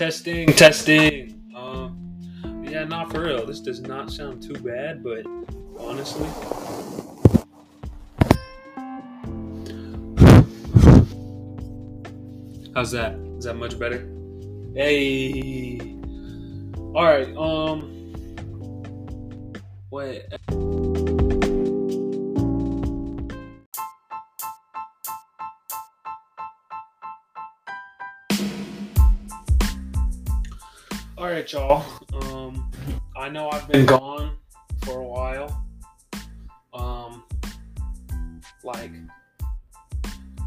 Testing, testing. Um, yeah, not for real. This does not sound too bad, but honestly. How's that? Is that much better? Hey. All right. Um. Wait. Right, y'all. Um, I know I've been gone for a while. Um, like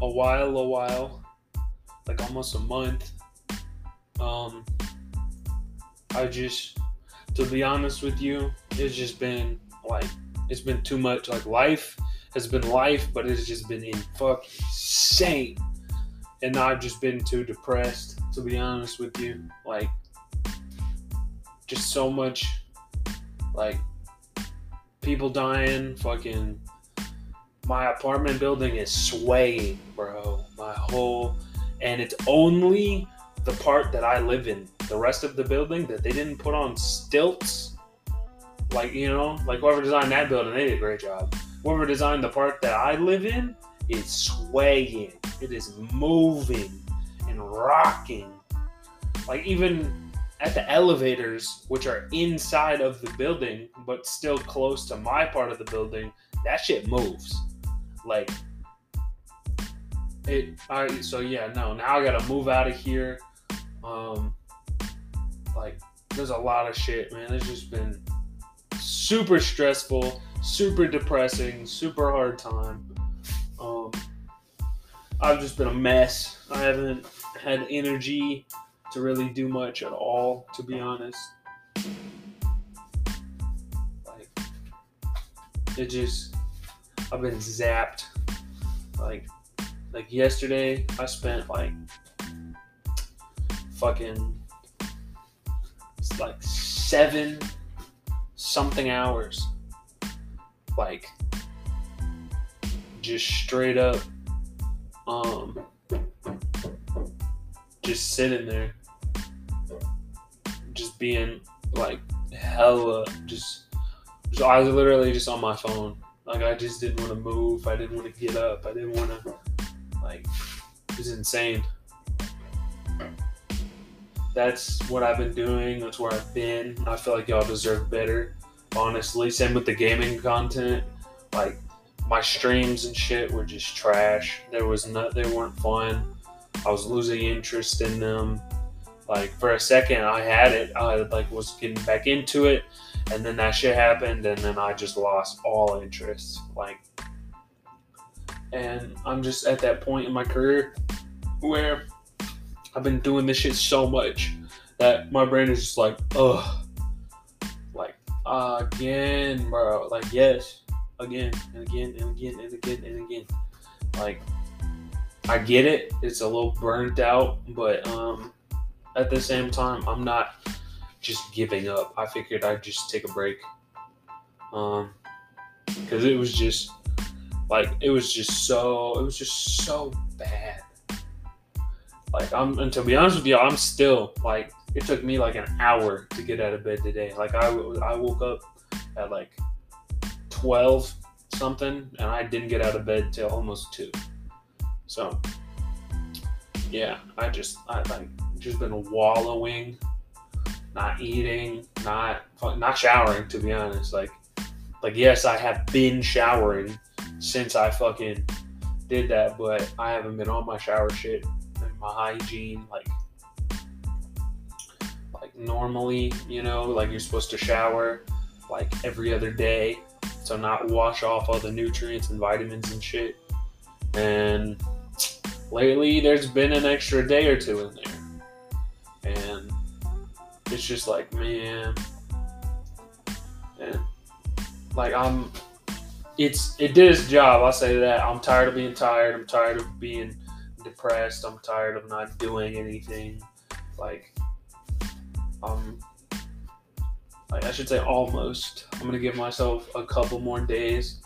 a while, a while, like almost a month. Um, I just, to be honest with you, it's just been like it's been too much. Like life has been life, but it's just been in fucking insane. And I've just been too depressed, to be honest with you. Like just so much like people dying, fucking my apartment building is swaying, bro. My whole and it's only the part that I live in. The rest of the building that they didn't put on stilts. Like, you know, like whoever designed that building, they did a great job. Whoever designed the part that I live in is swaying. It is moving and rocking. Like even at the elevators, which are inside of the building, but still close to my part of the building, that shit moves. Like it I so yeah, no, now I gotta move out of here. Um like there's a lot of shit, man. It's just been super stressful, super depressing, super hard time. Um I've just been a mess. I haven't had energy to really do much at all, to be honest. Like, it just, I've been zapped. Like, like yesterday, I spent like fucking, like seven something hours. Like, just straight up, um, just sitting there just being like hella just, just I was literally just on my phone. Like I just didn't want to move. I didn't want to get up. I didn't want to like it was insane. That's what I've been doing. That's where I've been. I feel like y'all deserve better. Honestly, same with the gaming content. Like my streams and shit were just trash. There was not. They weren't fun. I was losing interest in them like for a second I had it. I like was getting back into it and then that shit happened and then I just lost all interest. Like and I'm just at that point in my career where I've been doing this shit so much that my brain is just like, ugh. Like again, bro. Like yes, again and again and again and again and again. Like I get it. It's a little burnt out, but um at the same time, I'm not just giving up. I figured I'd just take a break. Um, because it was just like it was just so it was just so bad. Like I'm, and to be honest with you, I'm still like it took me like an hour to get out of bed today. Like I I woke up at like twelve something, and I didn't get out of bed till almost two. So yeah, I just I like just been wallowing, not eating, not not showering. To be honest, like like yes, I have been showering since I fucking did that, but I haven't been on my shower shit and my hygiene like like normally. You know, like you're supposed to shower like every other day to not wash off all the nutrients and vitamins and shit. And lately, there's been an extra day or two in there and it's just like man. And like i'm it's it did its job. I'll say that. I'm tired of being tired. I'm tired of being depressed. I'm tired of not doing anything. Like um like i should say almost. I'm gonna give myself a couple more days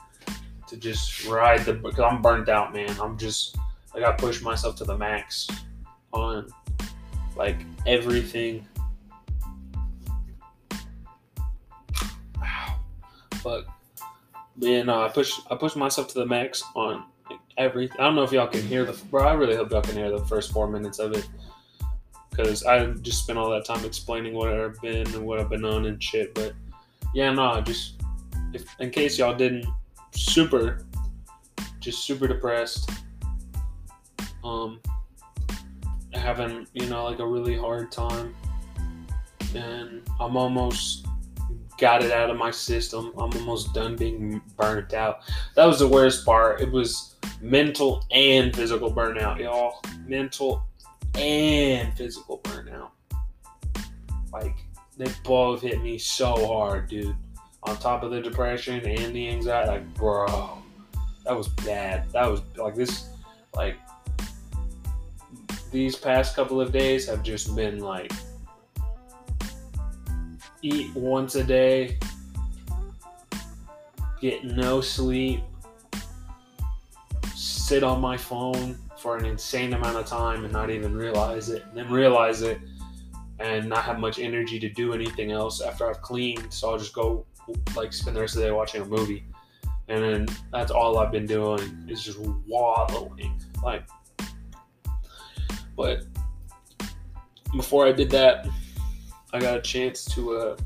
to just ride the because i'm burnt out man. I'm just like i push myself to the max on like everything. Fuck. Man, no, I push I push myself to the max on everything. I don't know if y'all can hear the bro. I really hope y'all can hear the first four minutes of it because I just spent all that time explaining what I've been and what I've been on and shit. But yeah, no, just if in case y'all didn't super, just super depressed. Um, having you know like a really hard time, and I'm almost got it out of my system. I'm almost done being burnt out. That was the worst part. It was mental and physical burnout, y'all. Mental and physical burnout. Like they both hit me so hard, dude. On top of the depression and the anxiety, like bro, that was bad. That was like this, like these past couple of days have just been like eat once a day, get no sleep, sit on my phone for an insane amount of time and not even realize it, and then realize it and not have much energy to do anything else after I've cleaned. So I'll just go like spend the rest of the day watching a movie. And then that's all I've been doing is just wallowing. Like but before I did that, I got a chance to uh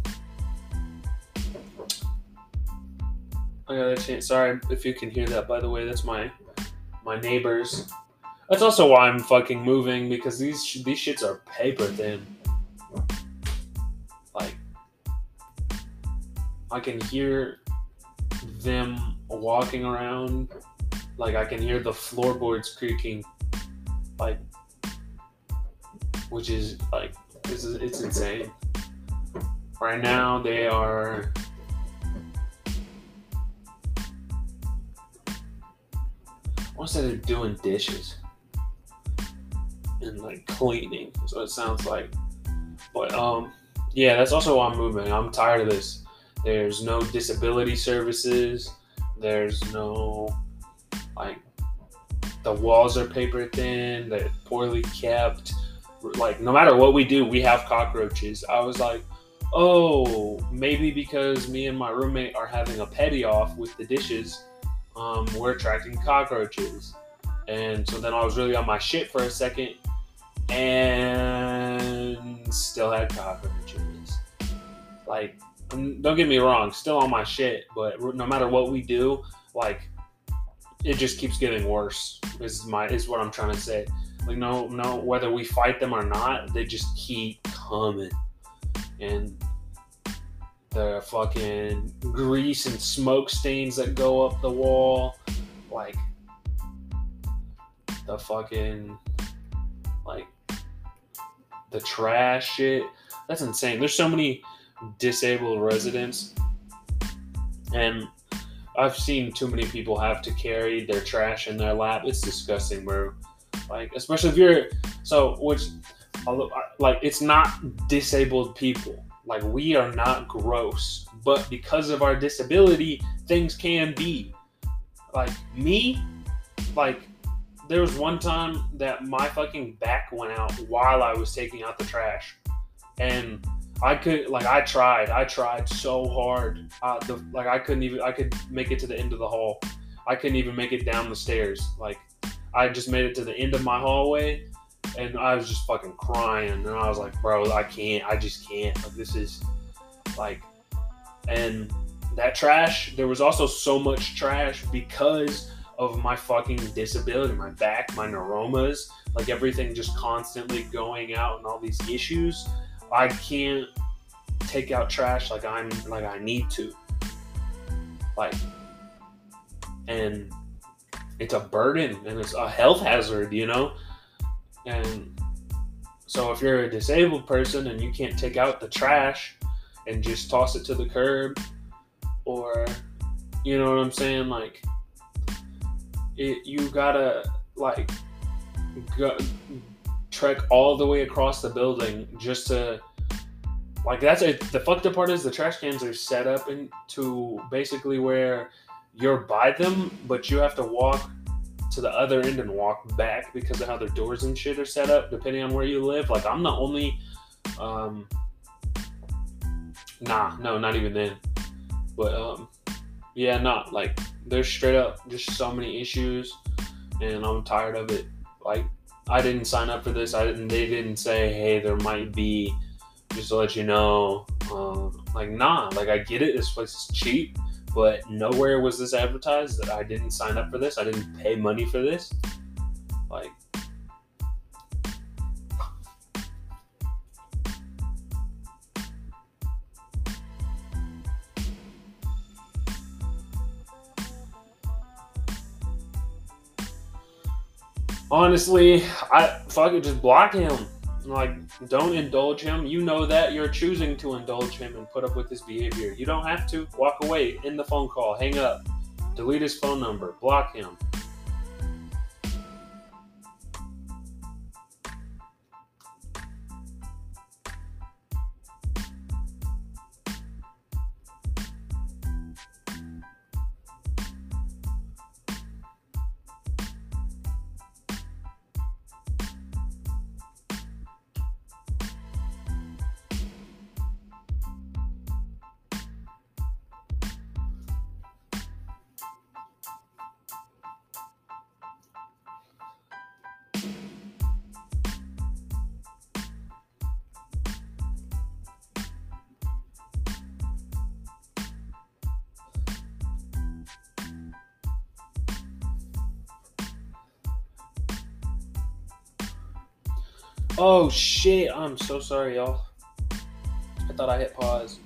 I got a chance sorry if you can hear that by the way, that's my my neighbors. That's also why I'm fucking moving because these these shits are paper thin. Like I can hear them walking around like I can hear the floorboards creaking like which is like is it's insane. Right now they are I say they're doing dishes and like cleaning. So it sounds like, but um, yeah, that's also why I'm moving. I'm tired of this. There's no disability services. There's no like the walls are paper thin. They're poorly kept like no matter what we do, we have cockroaches. I was like, oh, maybe because me and my roommate are having a petty off with the dishes, um, we're attracting cockroaches. And so then I was really on my shit for a second and still had cockroaches. Like, don't get me wrong, still on my shit, but no matter what we do, like, it just keeps getting worse. Is my is what I'm trying to say. Like no, no, whether we fight them or not, they just keep coming, and the fucking grease and smoke stains that go up the wall, like the fucking like the trash shit. That's insane. There's so many disabled residents, and I've seen too many people have to carry their trash in their lap. It's disgusting, bro. Like, especially if you're so, which, like, it's not disabled people. Like, we are not gross, but because of our disability, things can be. Like, me, like, there was one time that my fucking back went out while I was taking out the trash. And I could like I tried. I tried so hard. Uh, the, like I couldn't even. I could make it to the end of the hall. I couldn't even make it down the stairs. Like I just made it to the end of my hallway, and I was just fucking crying. And I was like, bro, I can't. I just can't. Like this is like, and that trash. There was also so much trash because of my fucking disability, my back, my neuromas, like everything just constantly going out and all these issues. I can't take out trash like I'm like I need to. Like and it's a burden and it's a health hazard, you know? And so if you're a disabled person and you can't take out the trash and just toss it to the curb or you know what I'm saying like it you gotta like go, trek all the way across the building just to like that's it. The fucked up part is the trash cans are set up into basically where you're by them, but you have to walk to the other end and walk back because of how their doors and shit are set up, depending on where you live. Like I'm the only um nah, no, not even then. But um yeah, not like there's straight up just so many issues and I'm tired of it. Like I didn't sign up for this. I didn't they didn't say, hey, there might be just to let you know. Um, like nah, like I get it, this place is cheap but nowhere was this advertised that I didn't sign up for this. I didn't pay money for this. Like, honestly, I fuck it, just block him. Like, don't indulge him. You know that you're choosing to indulge him and put up with his behavior. You don't have to walk away, end the phone call, hang up, delete his phone number, block him. Oh shit! I'm so sorry, y'all. I thought I hit pause.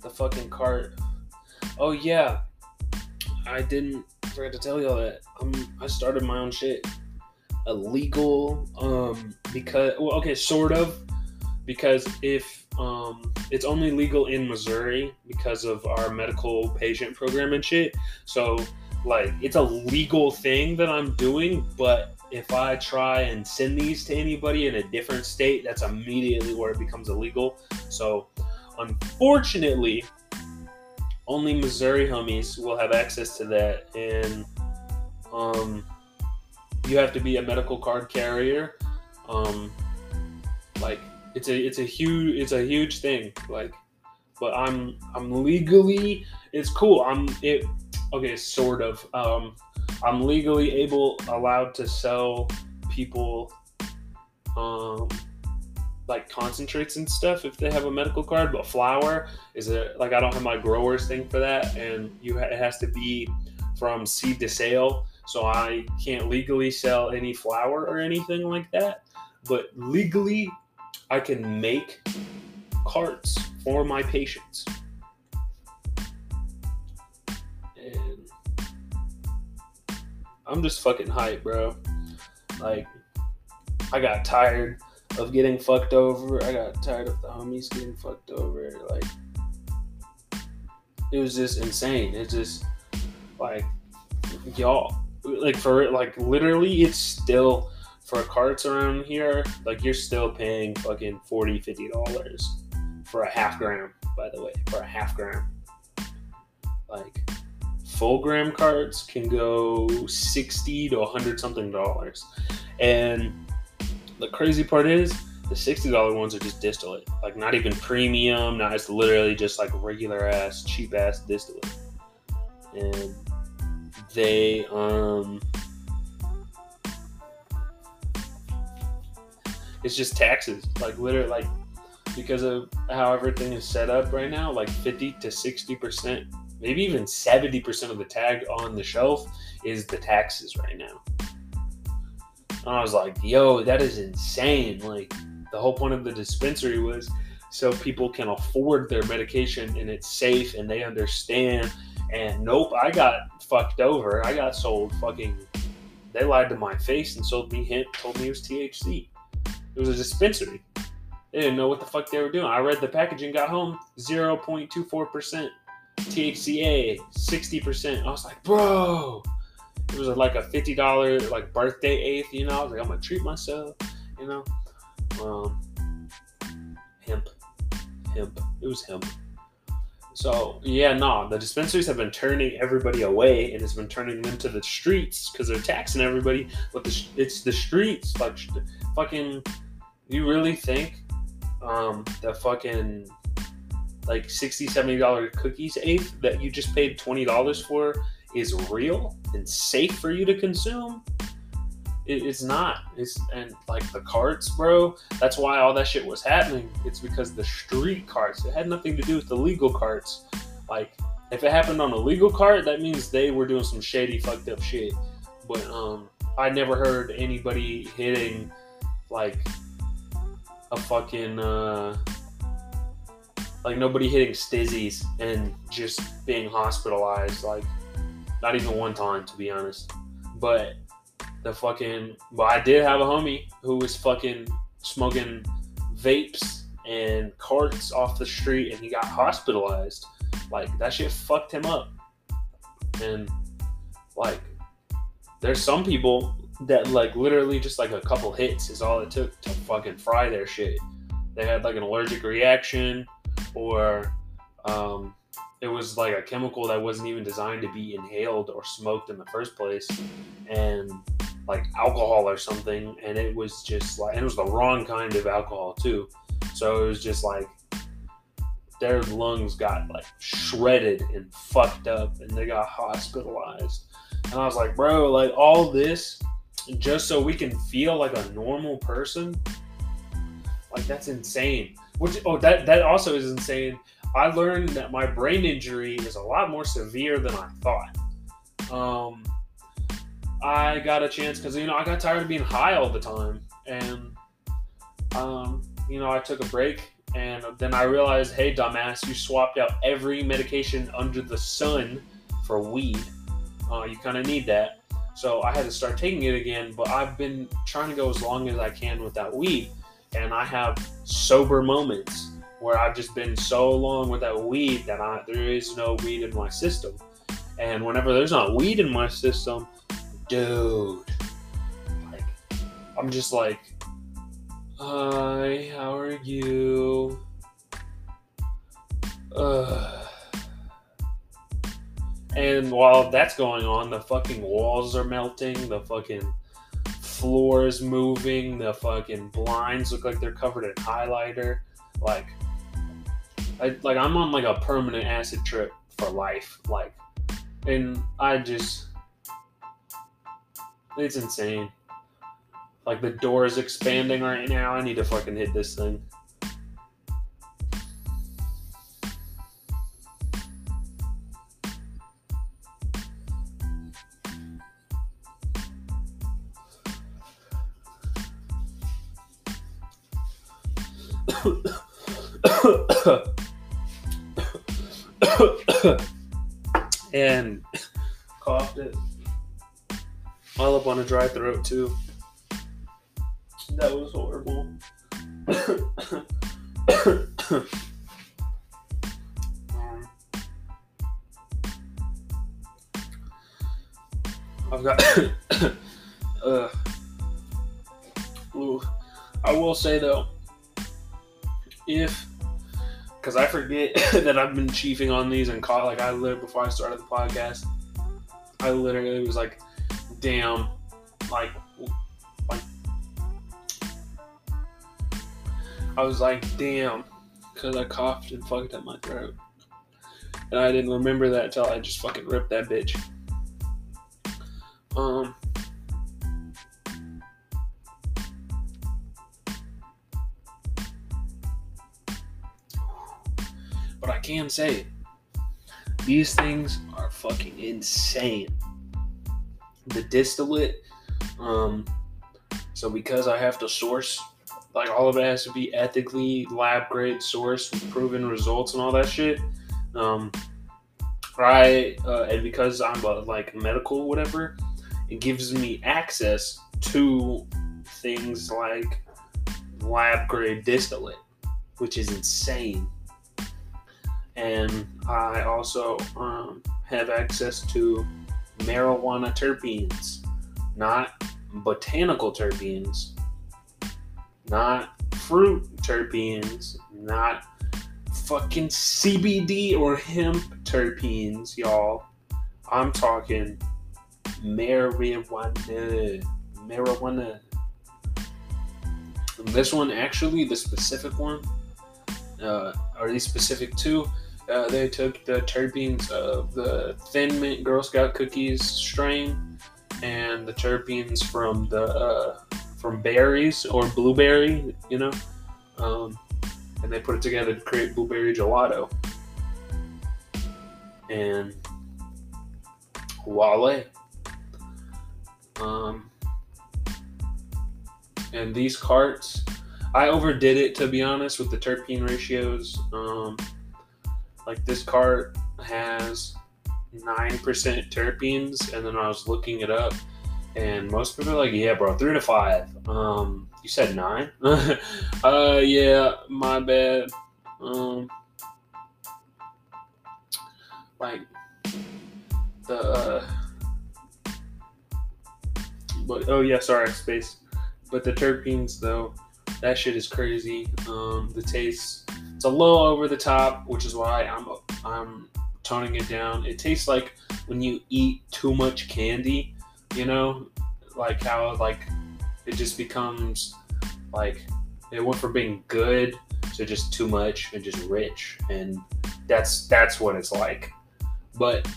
The fucking cart. Oh yeah, I didn't forget to tell y'all that I'm. I started my own shit. Illegal, um, because well, okay, sort of, because if um, it's only legal in Missouri because of our medical patient program and shit. So like, it's a legal thing that I'm doing, but if I try and send these to anybody in a different state, that's immediately where it becomes illegal. So, unfortunately, only Missouri homies will have access to that, and um, you have to be a medical card carrier. Um, like it's a it's a huge it's a huge thing. Like, but I'm I'm legally it's cool. I'm it okay, sort of. Um, I'm legally able allowed to sell people um like concentrates and stuff if they have a medical card but flower is it like i don't have my growers thing for that and you ha- it has to be from seed to sale so i can't legally sell any flower or anything like that but legally i can make carts for my patients I'm just fucking hyped, bro. Like, I got tired of getting fucked over. I got tired of the homies getting fucked over. Like, it was just insane. It's just like y'all, like for like literally, it's still for carts around here. Like you're still paying fucking 40 50 dollars for a half gram. By the way, for a half gram. Like full gram carts can go 60 to 100 something dollars. And the crazy part is the $60 ones are just distillate. Like not even premium, not it's literally just like regular ass, cheap ass distillate. And they um it's just taxes. Like literally like because of how everything is set up right now, like 50 to 60 percent maybe even 70% of the tag on the shelf is the taxes right now. And I was like, yo, that is insane. Like, the whole point of the dispensary was so people can afford their medication and it's safe and they understand. And nope, I got fucked over. I got sold fucking. They lied to my face and sold me hemp, told me it was THC. It was a dispensary. They didn't know what the fuck they were doing. I read the packaging, got home, 0.24%. THCA, 60%. I was like, bro, it was like a $50 like birthday eighth, you know. I was like, I'm gonna treat myself, you know. Um, hemp, hemp. It was hemp. So yeah, no, the dispensaries have been turning everybody away, and it's been turning them to the streets because they're taxing everybody. But the, it's the streets, like fucking. You really think um, the fucking like 60 70 dollar cookies eighth that you just paid 20 dollars for is real and safe for you to consume? It, it's not. It's and like the carts bro that's why all that shit was happening. It's because the street carts it had nothing to do with the legal carts. Like if it happened on a legal cart that means they were doing some shady fucked up shit. But um i never heard anybody hitting like a fucking uh like nobody hitting stizzies and just being hospitalized like not even one time to be honest. But the fucking but i did have a homie who was fucking smoking vapes and carts off the street and he got hospitalized. Like that shit fucked him up. And like there's some people that like literally just like a couple hits is all it took to fucking fry their shit. They had like an allergic reaction or um, it was like a chemical that wasn't even designed to be inhaled or smoked in the first place, and like alcohol or something, and it was just like it was the wrong kind of alcohol too. So it was just like their lungs got like shredded and fucked up, and they got hospitalized. And I was like, bro, like all this just so we can feel like a normal person, like that's insane. Which oh that that also is insane. I learned that my brain injury is a lot more severe than I thought. Um, I got a chance because you know I got tired of being high all the time, and um, you know I took a break, and then I realized, hey, dumbass, you swapped out every medication under the sun for weed. Uh, you kind of need that, so I had to start taking it again. But I've been trying to go as long as I can without weed and I have sober moments where I've just been so long without weed that I, there is no weed in my system. And whenever there's not weed in my system, dude, like I'm just like, hi, how are you? Uh. And while that's going on, the fucking walls are melting, the fucking floor is moving. The fucking blinds look like they're covered in highlighter. Like, I like I'm on like a permanent acid trip for life. Like, and I just, it's insane. Like the door is expanding right now. I need to fucking hit this thing. and coughed it all up on a dry throat too. That was horrible. I've got. uh, ooh. I will say though, if because I forget that I've been chiefing on these and caught like I lived before I started the podcast. I literally was like, damn, like, like, I was like, damn, because I coughed and fucked up my throat. And I didn't remember that until I just fucking ripped that bitch. Um, but I can say it. These things are fucking insane. The distillate, um, so because I have to source, like all of it has to be ethically lab grade source with proven results and all that shit. Um, I uh, and because I'm a, like medical whatever, it gives me access to things like lab grade distillate, which is insane and I also um, have access to marijuana terpenes, not botanical terpenes, not fruit terpenes, not fucking CBD or hemp terpenes, y'all. I'm talking marijuana. Marijuana. This one, actually, the specific one, uh, these specific two, uh, they took the terpenes of the Thin Mint Girl Scout cookies strain and the terpenes from the uh, from berries or blueberry, you know, um, and they put it together to create blueberry gelato. And voila. Um, and these carts, I overdid it to be honest with the terpene ratios. Um, like this cart has 9% terpenes, and then I was looking it up, and most people are like, yeah, bro, three to five. Um, you said nine? uh, yeah, my bad. Um, like, the, uh, but, oh yeah, sorry, space. But the terpenes, though, that shit is crazy. Um, the taste, it's a little over the top, which is why I'm, I'm toning it down. It tastes like when you eat too much candy, you know, like how like it just becomes like it went from being good to just too much and just rich, and that's that's what it's like. But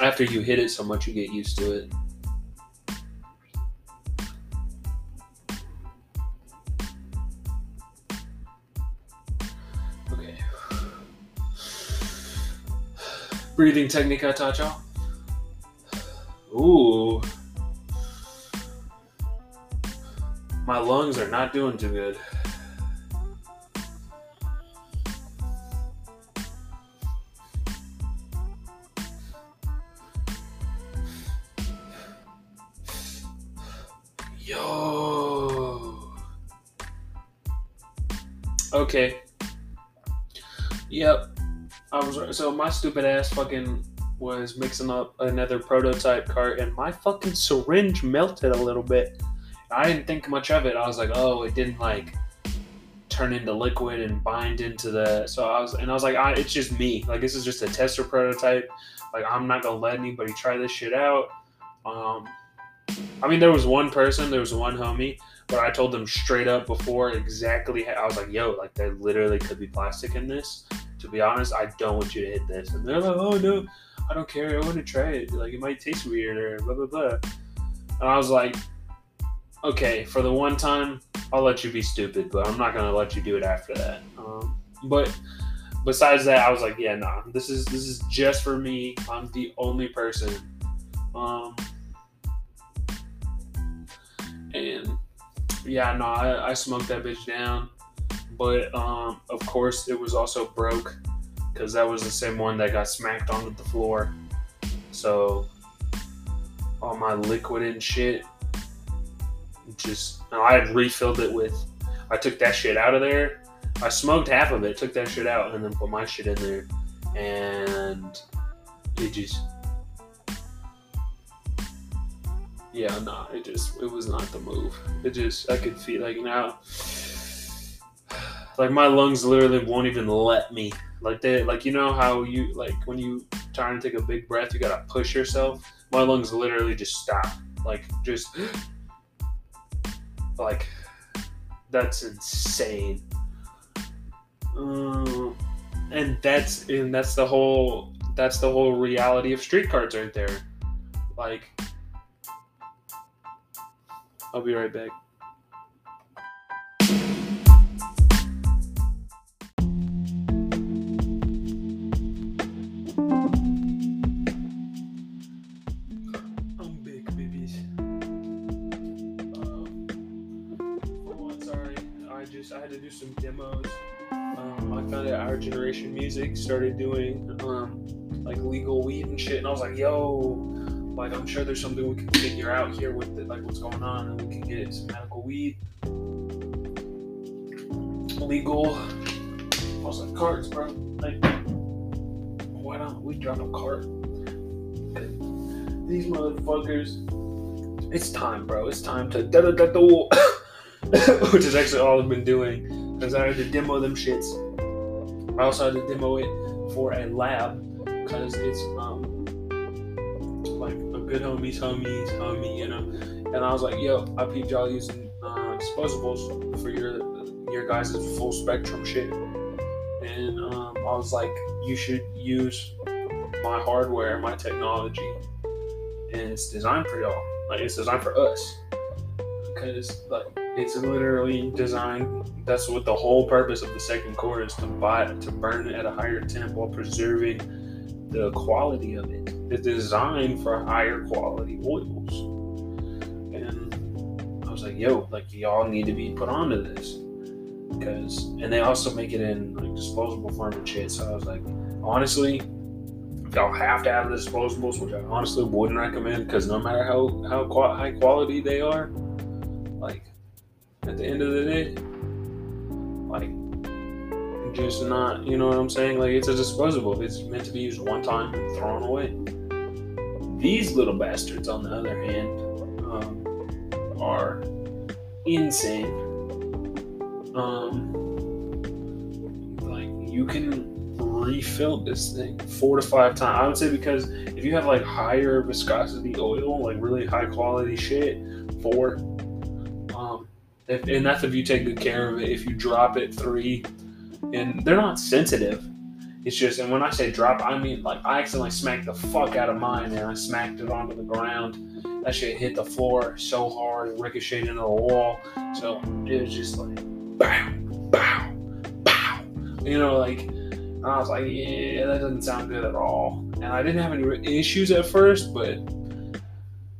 after you hit it so much, you get used to it. Breathing technique I taught y'all. Ooh. My lungs are not doing too good. Yo. Okay. Yep. I was so my stupid ass fucking was mixing up another prototype cart and my fucking syringe melted a little bit. I didn't think much of it. I was like, oh, it didn't like turn into liquid and bind into the. So I was and I was like, I, it's just me. Like this is just a tester prototype. Like I'm not gonna let anybody try this shit out. Um, I mean, there was one person, there was one homie, but I told them straight up before exactly. How, I was like, yo, like there literally could be plastic in this to be honest, I don't want you to hit this. And they're like, oh no, I don't care. I want to try it. Like it might taste weird or blah blah blah. And I was like, okay, for the one time, I'll let you be stupid, but I'm not gonna let you do it after that. Um, but besides that, I was like, yeah, nah, this is this is just for me. I'm the only person. Um, and yeah, no, I, I smoked that bitch down but um, of course it was also broke because that was the same one that got smacked onto the floor. So all my liquid and shit, just I had refilled it with. I took that shit out of there. I smoked half of it, took that shit out, and then put my shit in there, and it just. Yeah, nah, it just it was not the move. It just I could feel like now like my lungs literally won't even let me. Like they like you know how you like when you trying to take a big breath, you gotta push yourself. My lungs literally just stop. Like just like that's insane. Um, and that's and that's the whole that's the whole reality of street carts right there. Like I'll be right back. Some demos. Um, I found out our generation music started doing um, like legal weed and shit, and I was like, yo, like I'm sure there's something we can figure out here with it, like what's going on, and we can get some medical weed, legal. I was like, carts, bro. Like, why don't we drop a cart? These motherfuckers. It's time, bro. It's time to which is actually all I've been doing because I had to demo them shits. I also had to demo it for a lab because it's um like a good homie's homie's homie, you know. And I was like, yo, I peeped y'all using uh, disposables for your your guys' full spectrum shit. And um, I was like, you should use my hardware, my technology, and it's designed for y'all. Like it's designed for us because like it's literally designed. That's what the whole purpose of the second core is to buy to burn at a higher temp while preserving the quality of it. It's designed for higher quality oils, and I was like, yo, like y'all need to be put onto this because, and they also make it in like disposable form and shit. So I was like, honestly, y'all have to have the disposables, which I honestly wouldn't recommend because no matter how how high quality they are, like at the end of the day, like just not, you know what I'm saying? Like it's a disposable. It's meant to be used one time and thrown away. These little bastards, on the other hand, um, are insane. Um, like you can refill this thing four to five times. I would say because if you have like higher viscosity oil, like really high quality shit, four. If, and that's if you take good care of it. If you drop it three, and they're not sensitive. It's just, and when I say drop, I mean like I accidentally smacked the fuck out of mine, and I smacked it onto the ground. That shit hit the floor so hard, it ricocheted into the wall. So it was just like, bow, bow, bow. You know, like, and I was like, yeah, that doesn't sound good at all. And I didn't have any issues at first, but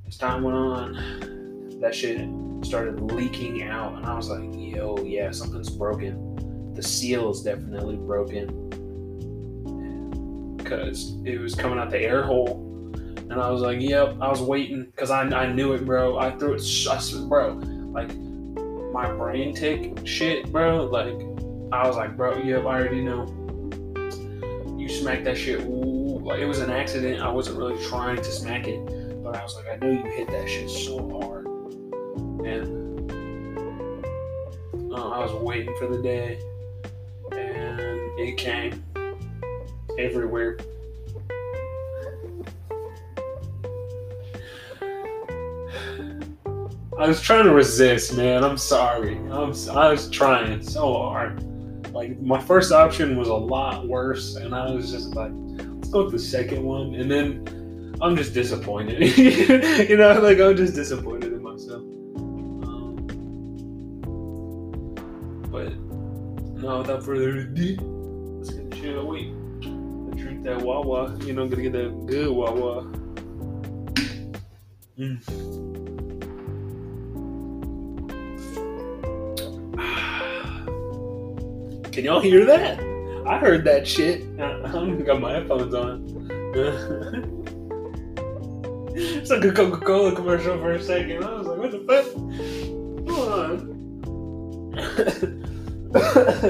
as time went on, that shit started leaking out, and I was like, yo, yeah, something's broken. The seal is definitely broken because it was coming out the air hole. And I was like, yep, I was waiting because I, I knew it, bro. I threw it, I bro, like my brain tick shit, bro. Like, I was like, bro, yep, I already know. You smacked that shit. Ooh, like, it was an accident. I wasn't really trying to smack it, but I was like, I knew you hit that shit so hard. And uh, I was waiting for the day, and it came everywhere. I was trying to resist, man. I'm sorry. I'm, I was trying so hard. Like my first option was a lot worse, and I was just like, let's go with the second one. And then I'm just disappointed. you know, like I'm just disappointed without further ado, let's get the shit away drink that Wawa. You know, I'm gonna get that good Wawa. Mm. Can y'all hear that? I heard that shit. I don't even got my headphones on. it's like a Coca Cola commercial for a second. I was like, what the fuck? Hold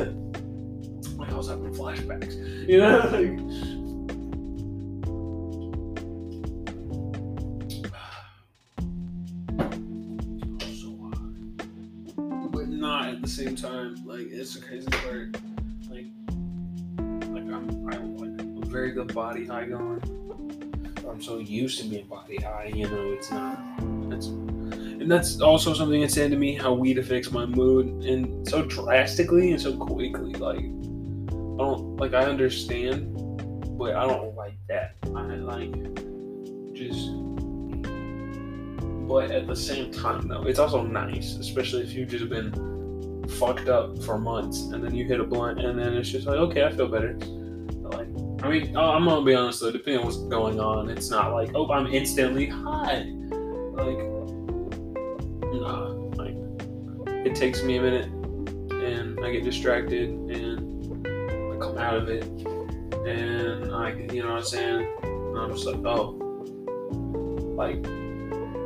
on. You know? Like, but not at the same time, like it's a crazy part. Like, like I'm, I'm like a very good body high going. I'm so used to being body high, you know. It's not. It's, and that's also something that's saying to me how weed affects my mood and so drastically and so quickly. Like, I don't like. I understand, but I don't like that. I like just but at the same time though it's also nice especially if you've just been fucked up for months, and then you hit a blunt, and then it's just like, okay, I feel better. Like, I mean, oh, I'm gonna be honest though, depending on what's going on, it's not like, oh, I'm instantly high. Like, nah, like, it takes me a minute, and I get distracted, and Out of it, and I, you know what I'm saying? And I'm just like, oh, like,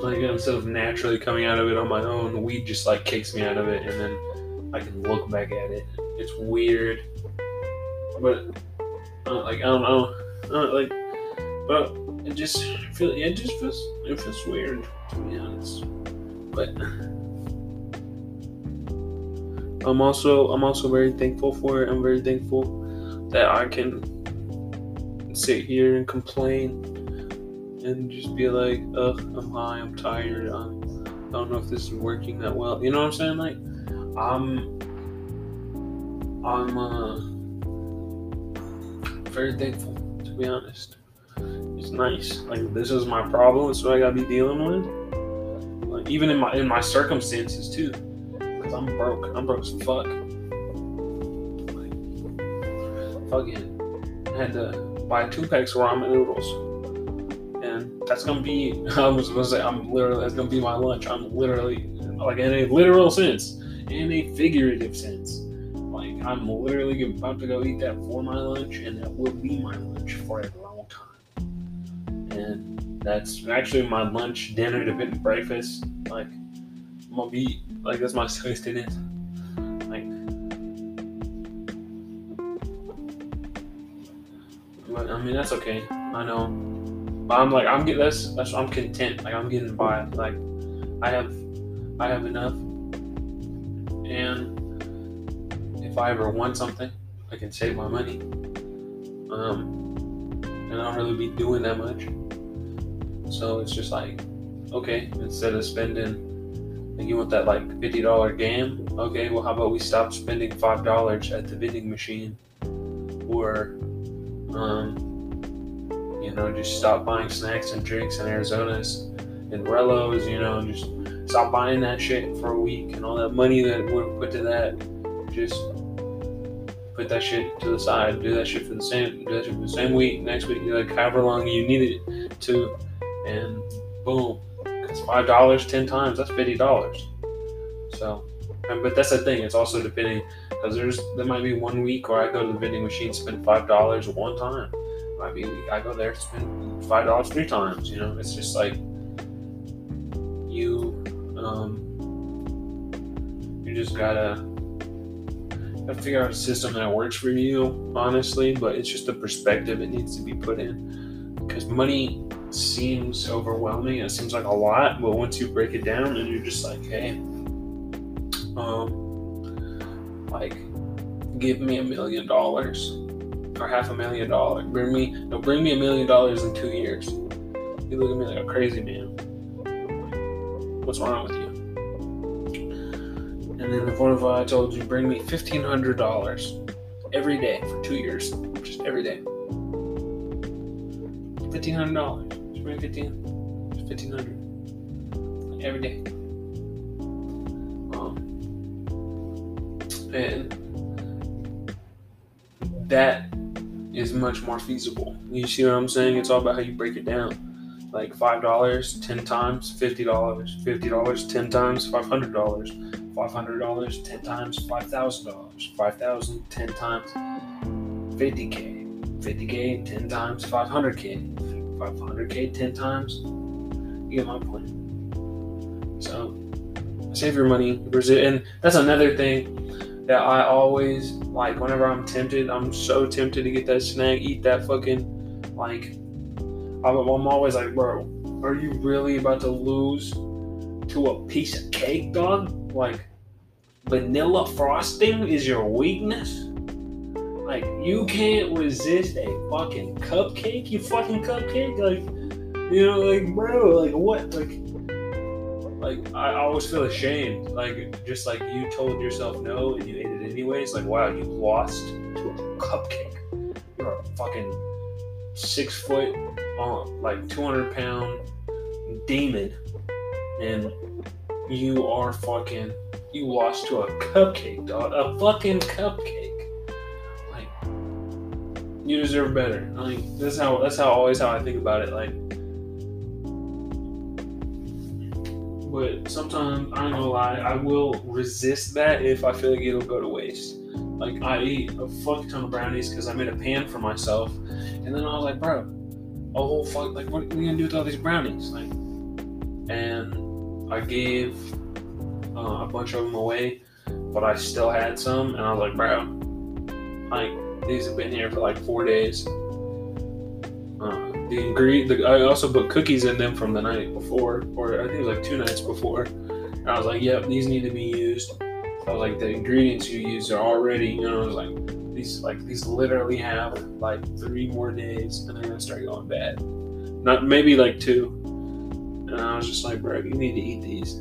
like instead of naturally coming out of it on my own, weed just like kicks me out of it, and then I can look back at it. It's weird, but uh, like I don't know, uh, like, but it just feel it just feels it feels weird to be honest. But I'm also I'm also very thankful for it. I'm very thankful that I can sit here and complain and just be like, ugh, I'm high, I'm tired, I'm, I don't know if this is working that well. You know what I'm saying? Like, I'm, I'm uh, very thankful to be honest. It's nice. Like, this is my problem. It's what I gotta be dealing with. Like, even in my in my circumstances too, because I'm broke. I'm broke as fuck. Fucking had to buy two packs of ramen noodles and that's gonna be. I was gonna say I'm literally that's gonna be my lunch. I'm literally like in a literal sense, in a figurative sense. Like I'm literally about to go eat that for my lunch, and that will be my lunch for a long time. And that's actually my lunch, dinner, to breakfast. Like I'm gonna be like that's my sustenance. Like, I mean that's okay. I know but I'm like, I'm getting that's that's I'm content. Like I'm getting by. Like I have I have enough. And if I ever want something, I can save my money. Um, and I don't really be doing that much. So it's just like, okay, instead of spending, like you want that like fifty dollar game, okay, well how about we stop spending five dollars at the vending machine, or um, you know, just stop buying snacks and drinks in Arizona's and Rellos, you know, just stop buying that shit for a week and all that money that would put to that. Just put that shit to the side. Do that shit for the same do that shit for the same week, next week, like however long you need it to, and boom. It's five dollars ten times, that's fifty dollars. So but that's the thing, it's also depending because there's there might be one week where I go to the vending machine spend five dollars one time I mean, I go there spend five dollars three times. You know, it's just like you, um, you just gotta gotta figure out a system that works for you. Honestly, but it's just the perspective it needs to be put in because money seems overwhelming. It seems like a lot, but once you break it down and you're just like, hey, um, like, give me a million dollars or half a million dollars. Bring me, no, bring me a million dollars in two years. You look at me like a crazy man. What's wrong with you? And then what if I told you, bring me fifteen hundred dollars every day for two years, just every day. Fifteen hundred dollars. Just bring fifteen. Fifteen hundred every day. Um, and that is much more feasible. You see what I'm saying? It's all about how you break it down. Like five dollars, ten times, fifty dollars, fifty dollars, ten times, five hundred dollars, five hundred dollars, ten times, five thousand dollars, five thousand, ten times, fifty k, fifty k, ten times, five hundred k, five hundred k, ten times. You get my point. So save your money, Brazil and that's another thing that I always like whenever I'm tempted, I'm so tempted to get that snack, eat that fucking like I'm, I'm always like, bro, are you really about to lose to a piece of cake, dog? Like vanilla frosting is your weakness? Like you can't resist a fucking cupcake, you fucking cupcake? Like you know, like bro, like what like like I always feel ashamed. Like just like you told yourself no and you ate it anyways. Like wow, you lost to a cupcake. You're a fucking six foot, uh, like two hundred pound demon, and you are fucking. You lost to a cupcake, dog. A fucking cupcake. Like you deserve better. Like that's how. That's how always how I think about it. Like but sometimes I ain't gonna lie, I will resist that if I feel like it'll go to waste. Like I eat a fuck ton of brownies because I made a pan for myself, and then I was like, bro, a whole fuck, like what are we gonna do with all these brownies? Like, and I gave uh, a bunch of them away, but I still had some, and I was like, bro, like these have been here for like four days the ingredient. I also put cookies in them from the night before, or I think it was like two nights before. And I was like, "Yep, these need to be used." I was like, "The ingredients you use are already, you know." I was like, these like these literally have like three more days and they're gonna start going bad. Not maybe like two. And I was just like, bro, you need to eat these.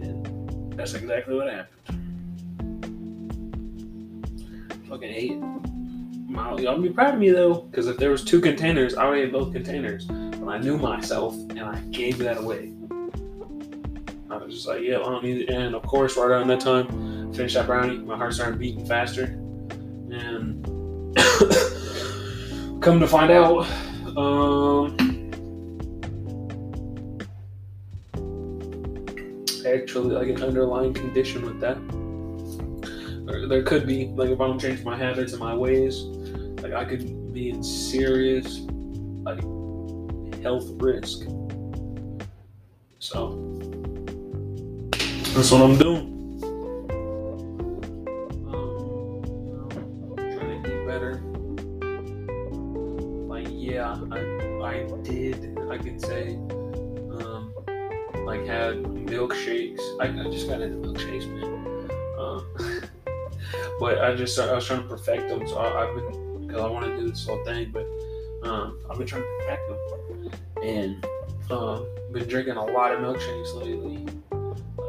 And that's exactly what happened. Fucking ate. Y'all be proud of me though, because if there was two containers, I would have both containers. But I knew myself and I gave that away. I was just like, yeah, I don't need it. And of course, right around that time, finished that brownie. My heart started beating faster. And come to find out, um, actually, like an underlying condition with that. Or there could be, like, if I don't change my habits and my ways, like, I could be in serious, like, health risk. So, that's what I'm doing. Um, trying to eat better. Like, yeah, I, I did, I can say, um, like, had milkshakes. I, I just got into milkshakes, man. I just, I was trying to perfect them, so I, I've been, because I want to do this whole thing, but um, I've been trying to perfect them. And, um, been drinking a lot of milkshakes lately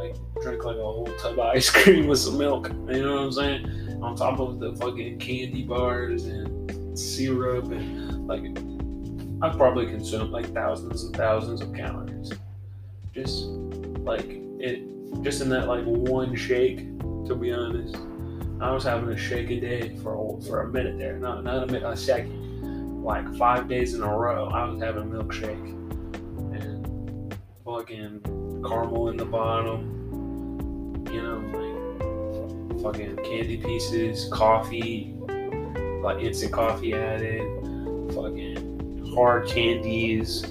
like drink like a whole tub of ice cream with some milk. You know what I'm saying? On top of the fucking candy bars and syrup and like I've probably consumed like thousands and thousands of calories. Just like it just in that like one shake, to be honest. I was having a shake a day for a, for a minute there. Not not a minute, a second. Like five days in a row, I was having a milkshake. And fucking caramel in the bottom, you know, like fucking candy pieces, coffee, like instant coffee added, fucking hard candies,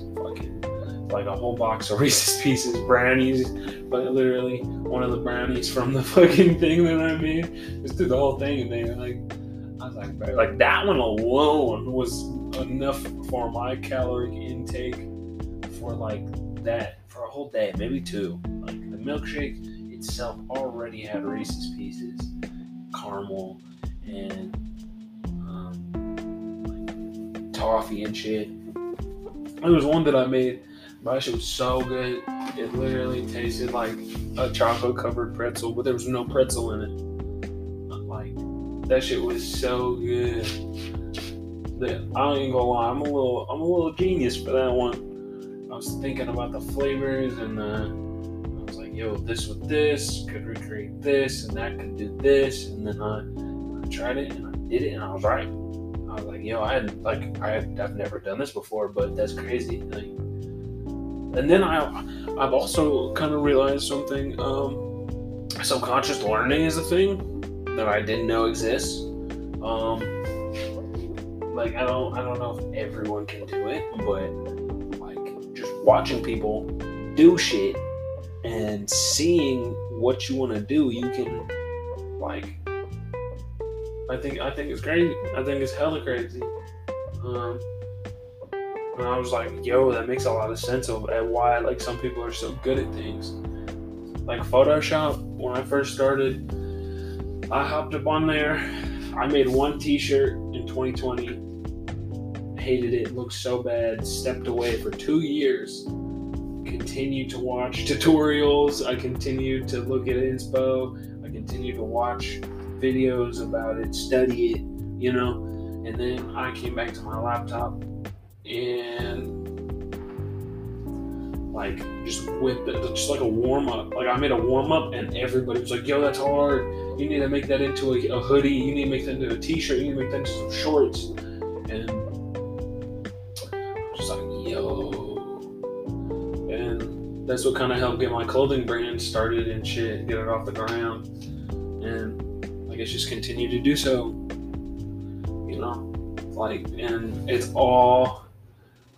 like a whole box of Reese's Pieces brownies, but literally one of the brownies from the fucking thing that I made. Just threw the whole thing and there. Like I was like, bro, like that one alone was enough for my caloric intake for like that for a whole day, maybe two. Like the milkshake itself already had Reese's Pieces, caramel, and um, like, toffee and shit. There was one that I made, but that shit was so good. It literally tasted like a chocolate covered pretzel, but there was no pretzel in it. Like that shit was so good. That I don't even gonna lie, I'm a little, I'm a little genius for that one. I was thinking about the flavors and the, I was like, yo, this with this could recreate this and that could do this. And then I, I tried it and I did it and I was right. I was like, yo, I hadn't, like, I, I've never done this before, but that's crazy. Like, and then I, I've also kind of realized something. Um, subconscious learning is a thing that I didn't know exists. Um, like I don't, I don't know if everyone can do it, but like just watching people do shit and seeing what you want to do, you can like. I think I think it's crazy. I think it's hella crazy. Um, and I was like, yo, that makes a lot of sense of why like some people are so good at things. Like Photoshop, when I first started, I hopped up on there. I made one T-shirt in 2020 hated it, looked so bad, stepped away for two years. Continued to watch tutorials, I continued to look at inspo, I continued to watch videos about it, study it, you know. And then I came back to my laptop and like just with the, just like a warm up. Like I made a warm up, and everybody was like, "Yo, that's hard. You need to make that into a, a hoodie. You need to make that into a t-shirt. You need to make that into some shorts." And I'm just like, "Yo," and that's what kind of helped get my clothing brand started and shit, get it off the ground. And I guess just continue to do so. You know, like, and it's all.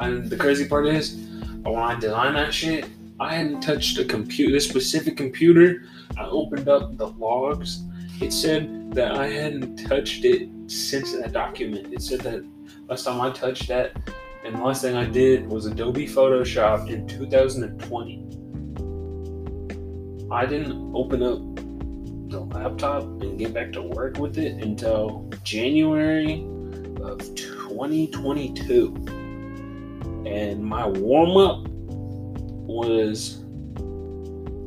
And the crazy part is, when I designed that shit, I hadn't touched a computer, this specific computer. I opened up the logs. It said that I hadn't touched it since that document. It said that last time I touched that, and the last thing I did was Adobe Photoshop in 2020. I didn't open up the laptop and get back to work with it until January of 2022. And my warm up was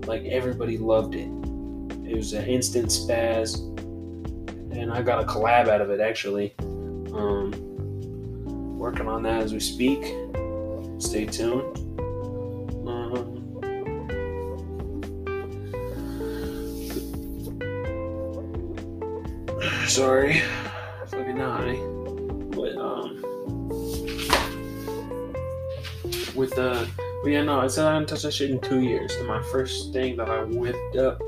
like everybody loved it. It was an instant spaz, and I got a collab out of it actually. Um, working on that as we speak. Stay tuned. Um, sorry, fucking high. With the but yeah, no, I said I hadn't touched that shit in two years. And my first thing that I whipped up,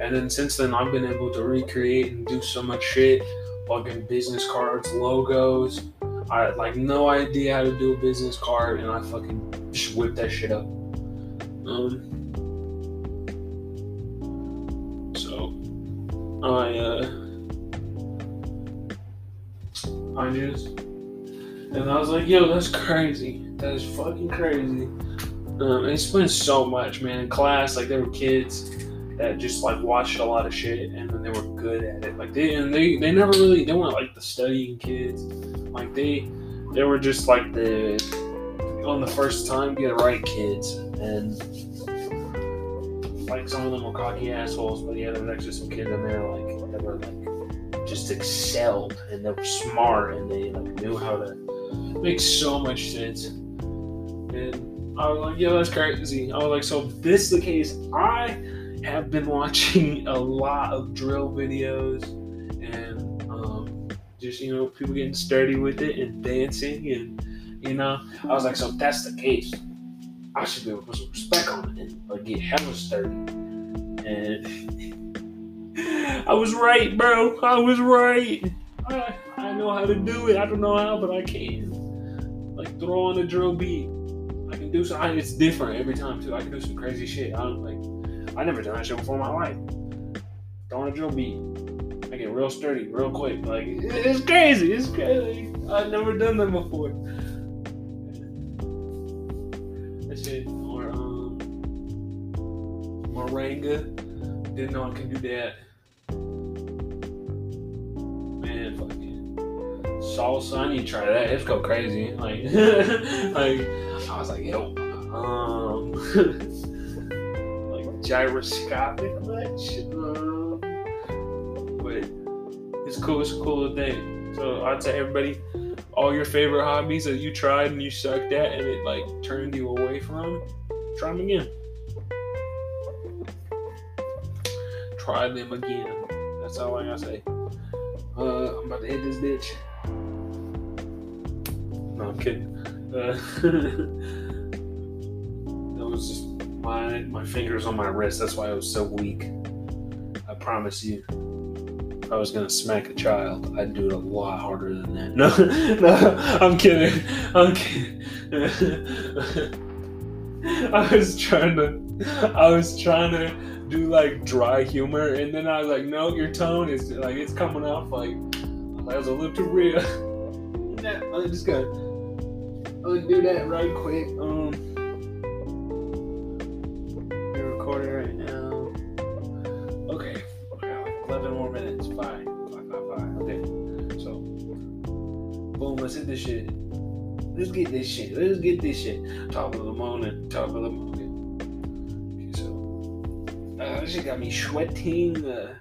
and then since then I've been able to recreate and do so much shit, fucking business cards, logos. I had like no idea how to do a business card, and I fucking just whipped that shit up. Um, so I uh, I just and I was like, yo, that's crazy. That is fucking crazy. Um, and been so much, man. In class, like there were kids that just like watched a lot of shit and then they were good at it. Like they and they they never really they weren't like the studying kids. Like they they were just like the on the first time get it right kids and like some of them were cocky assholes, but yeah, there was actually some kids in there like that were like just excelled and they were smart and they like knew how to make so much sense. And I was like, yo, that's crazy. I was like, so this is the case, I have been watching a lot of drill videos and um, just, you know, people getting sturdy with it and dancing. And, you know, I was like, so if that's the case, I should be able to put some respect on it and like, get hella sturdy. And I was right, bro. I was right. I, I know how to do it. I don't know how, but I can. Like, throw on a drill beat can do something. It's different every time too. I can do some crazy shit. I don't like. I never done that shit before in my life. Throwing a drill beat. I get real sturdy, real quick. Like it's crazy. It's crazy. I've never done that before. That shit or um merengue. Didn't know I could do that. Man, fucking salsa. I need to try that. It's go crazy. Like, like I was like, yo, um, like gyroscopic much, um, but it's cool. It's a cool thing. So I'd say everybody, all your favorite hobbies that you tried and you sucked at, and it like turned you away from, try them again. Try them again. That's all I gotta say. Uh, I'm about to hit this bitch. No, I'm kidding. Uh, that was just my my fingers on my wrist. That's why I was so weak. I promise you. If I was gonna smack a child, I'd do it a lot harder than that. No, no, I'm kidding. I'm kidding. I was trying to, I was trying to do like dry humor, and then I was like, no, your tone is like it's coming off like that was a little too real. yeah, I just got. I'll do that right quick. Um, you're recording right now. Okay, 11 more minutes. Five, five, five. Okay, so boom, let's hit this shit. Let's get this shit. Let's get this shit. Top of the morning. Top of the morning. Okay, so uh, this shit got me sweating. Uh,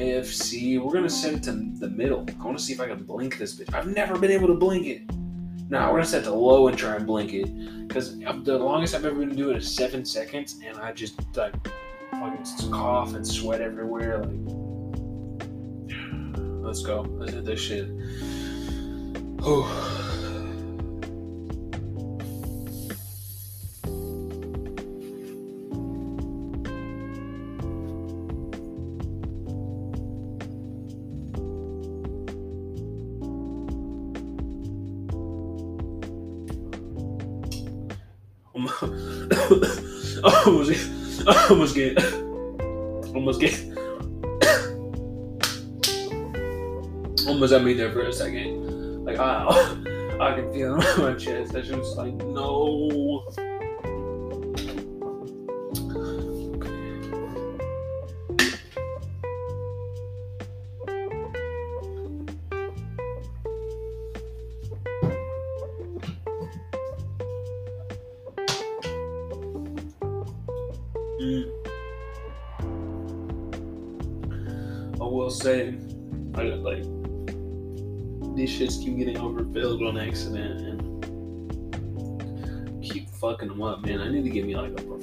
AFC. We're gonna set it to the middle. I want to see if I can blink this bitch. I've never been able to blink it. Nah, we're gonna set to low and try and blink it. Because the longest I've ever been doing it is seven seconds, and I just like fucking cough and sweat everywhere. Like, let's go. Let's hit this shit. Whew. Almost get, almost get, almost had me there for a second. Like I, I can feel it my chest. Shit was like no.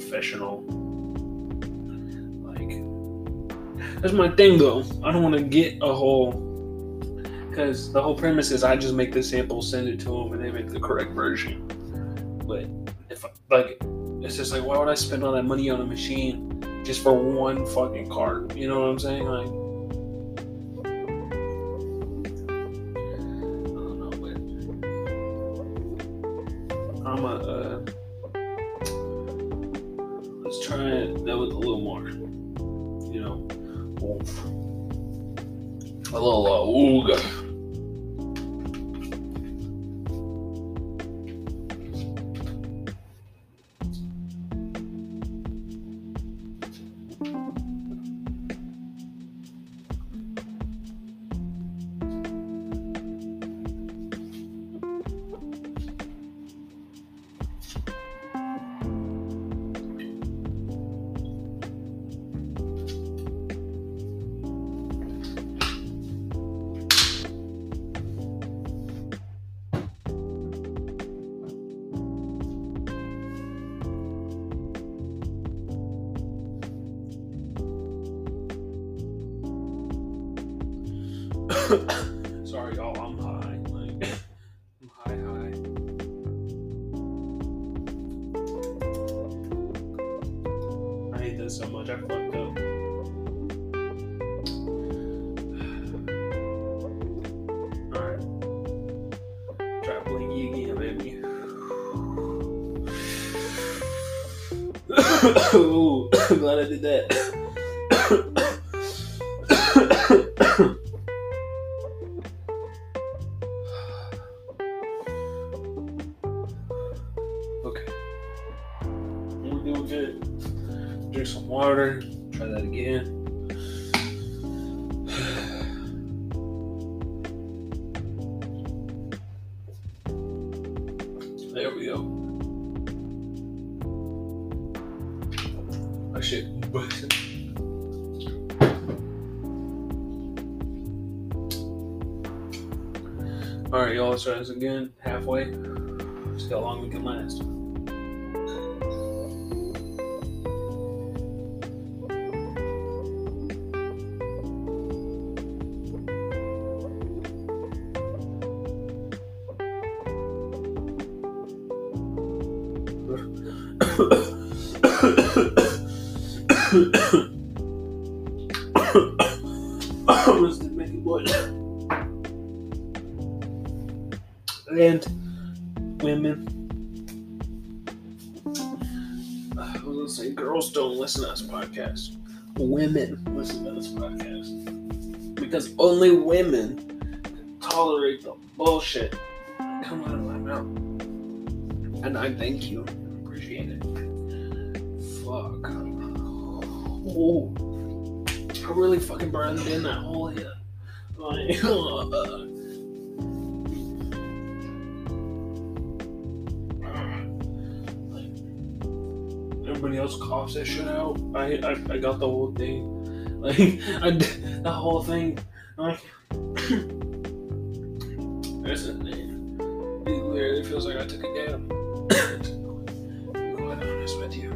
Professional. Like, that's my thing though. I don't want to get a whole. Because the whole premise is I just make the sample, send it to them, and they make the correct version. But if like, it's just like, why would I spend all that money on a machine just for one fucking card? You know what I'm saying? Like, a little more, you know, a little uh, ooga. Oh shit. Alright, y'all, let's try this again. Halfway. See how long we can last. Only women tolerate the bullshit come out of my mouth. And I thank you. Appreciate it. Fuck. Oh. I really fucking burned in that hole here. Like, everybody else coughs that shit out. I, I, I got the whole thing. Like, I the whole thing. Like, listen, it literally feels like I took a you.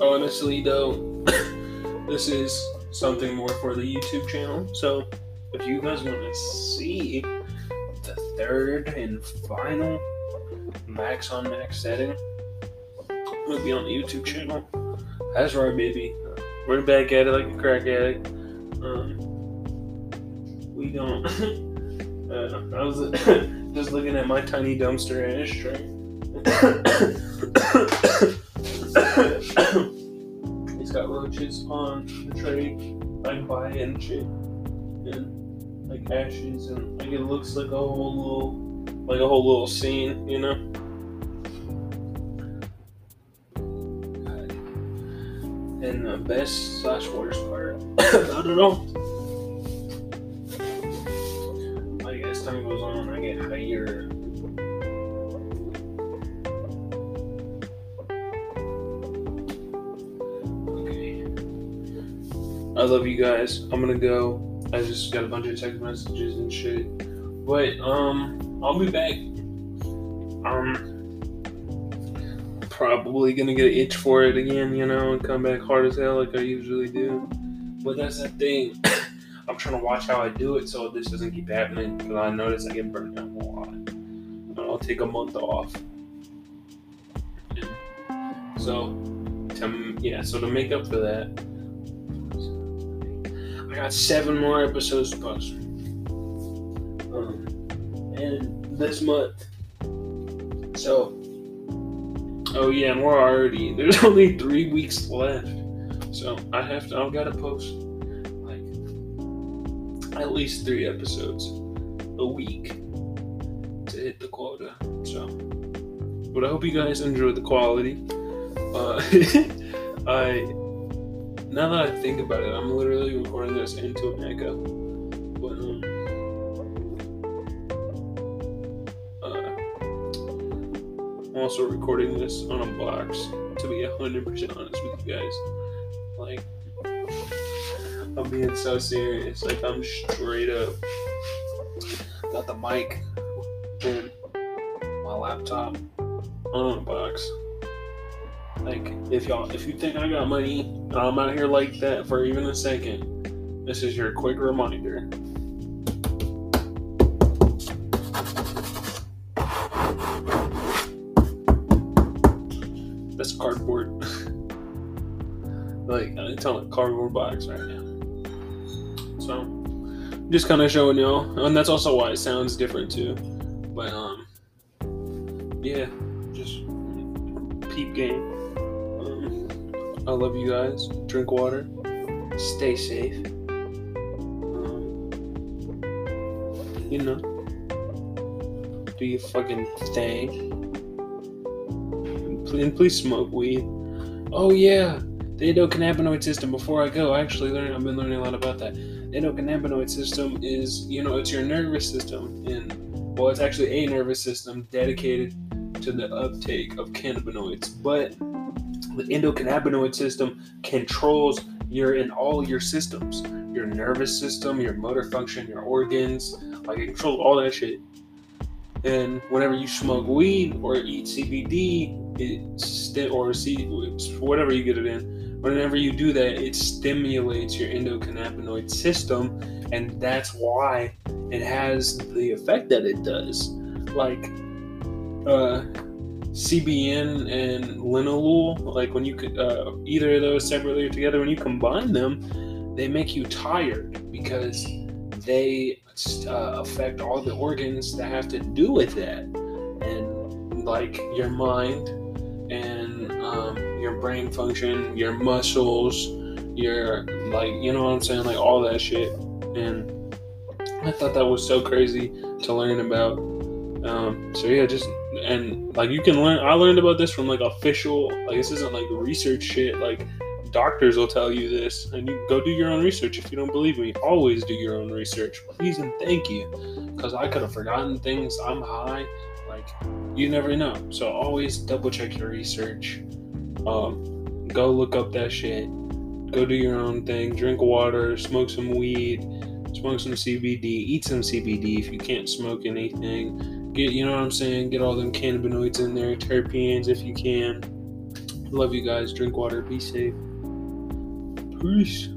Honestly, though, this is something more for the YouTube channel. So, if you guys want to see the third and final max on max setting, it'll be on the YouTube channel. That's right, baby. We're back at it like a crack addict. Um, we don't. uh, I was just looking at my tiny dumpster ashtray. it's got roaches on the tray. Buy it and shit. And like ashes and like it looks like a whole little like a whole little scene, you know? The best slash worst part about it all. Like as time goes on, I get higher. Okay. I love you guys. I'm gonna go. I just got a bunch of text messages and shit. But um I'll be back. Um probably gonna get an itch for it again, you know, and come back hard as hell like I usually do. But that's the thing. I'm trying to watch how I do it so this doesn't keep happening because I notice I get burnt out a lot. I'll take a month off. So, to, yeah, so to make up for that, I got seven more episodes to post. Um, and this month. So, oh yeah, and we're already, there's only three weeks left. So I have to, I've got to post like at least three episodes a week to hit the quota. So, but I hope you guys enjoyed the quality. Uh, I now that I think about it, I'm literally recording this into an echo. Also recording this on a box. To be hundred percent honest with you guys, like I'm being so serious. Like I'm straight up got the mic and my laptop on a box. Like if y'all if you think I got money and I'm out here like that for even a second, this is your quick reminder. Cardboard. like it's on a cardboard box right now. So just kind of showing y'all, and that's also why it sounds different too. But um, yeah, just peep game. Um, I love you guys. Drink water. Stay safe. Um, you know, do your fucking thing. And please smoke weed. Oh yeah, the endocannabinoid system. Before I go, I actually learned. I've been learning a lot about that. The endocannabinoid system is, you know, it's your nervous system, and well, it's actually a nervous system dedicated to the uptake of cannabinoids. But the endocannabinoid system controls your in all your systems, your nervous system, your motor function, your organs. Like it controls all that shit. And whenever you smoke weed or eat CBD, it or see whatever you get it in, whenever you do that, it stimulates your endocannabinoid system, and that's why it has the effect that it does. Like uh, CBN and linalool, like when you uh, either of those separately or together, when you combine them, they make you tired because they uh, affect all the organs that have to do with that, and like your mind and um, your brain function, your muscles, your like, you know what I'm saying, like all that shit. And I thought that was so crazy to learn about. Um, so yeah, just and like you can learn. I learned about this from like official. Like this isn't like research shit. Like doctors will tell you this, and you go do your own research if you don't believe me. Always do your own research, please and thank you, because I could have forgotten things. I'm high. Like you never know. So always double check your research. Um, go look up that shit. Go do your own thing. Drink water. Smoke some weed. Smoke some CBD. Eat some CBD if you can't smoke anything. Get you know what I'm saying. Get all them cannabinoids in there. Terpenes if you can. Love you guys. Drink water. Be safe. Peace.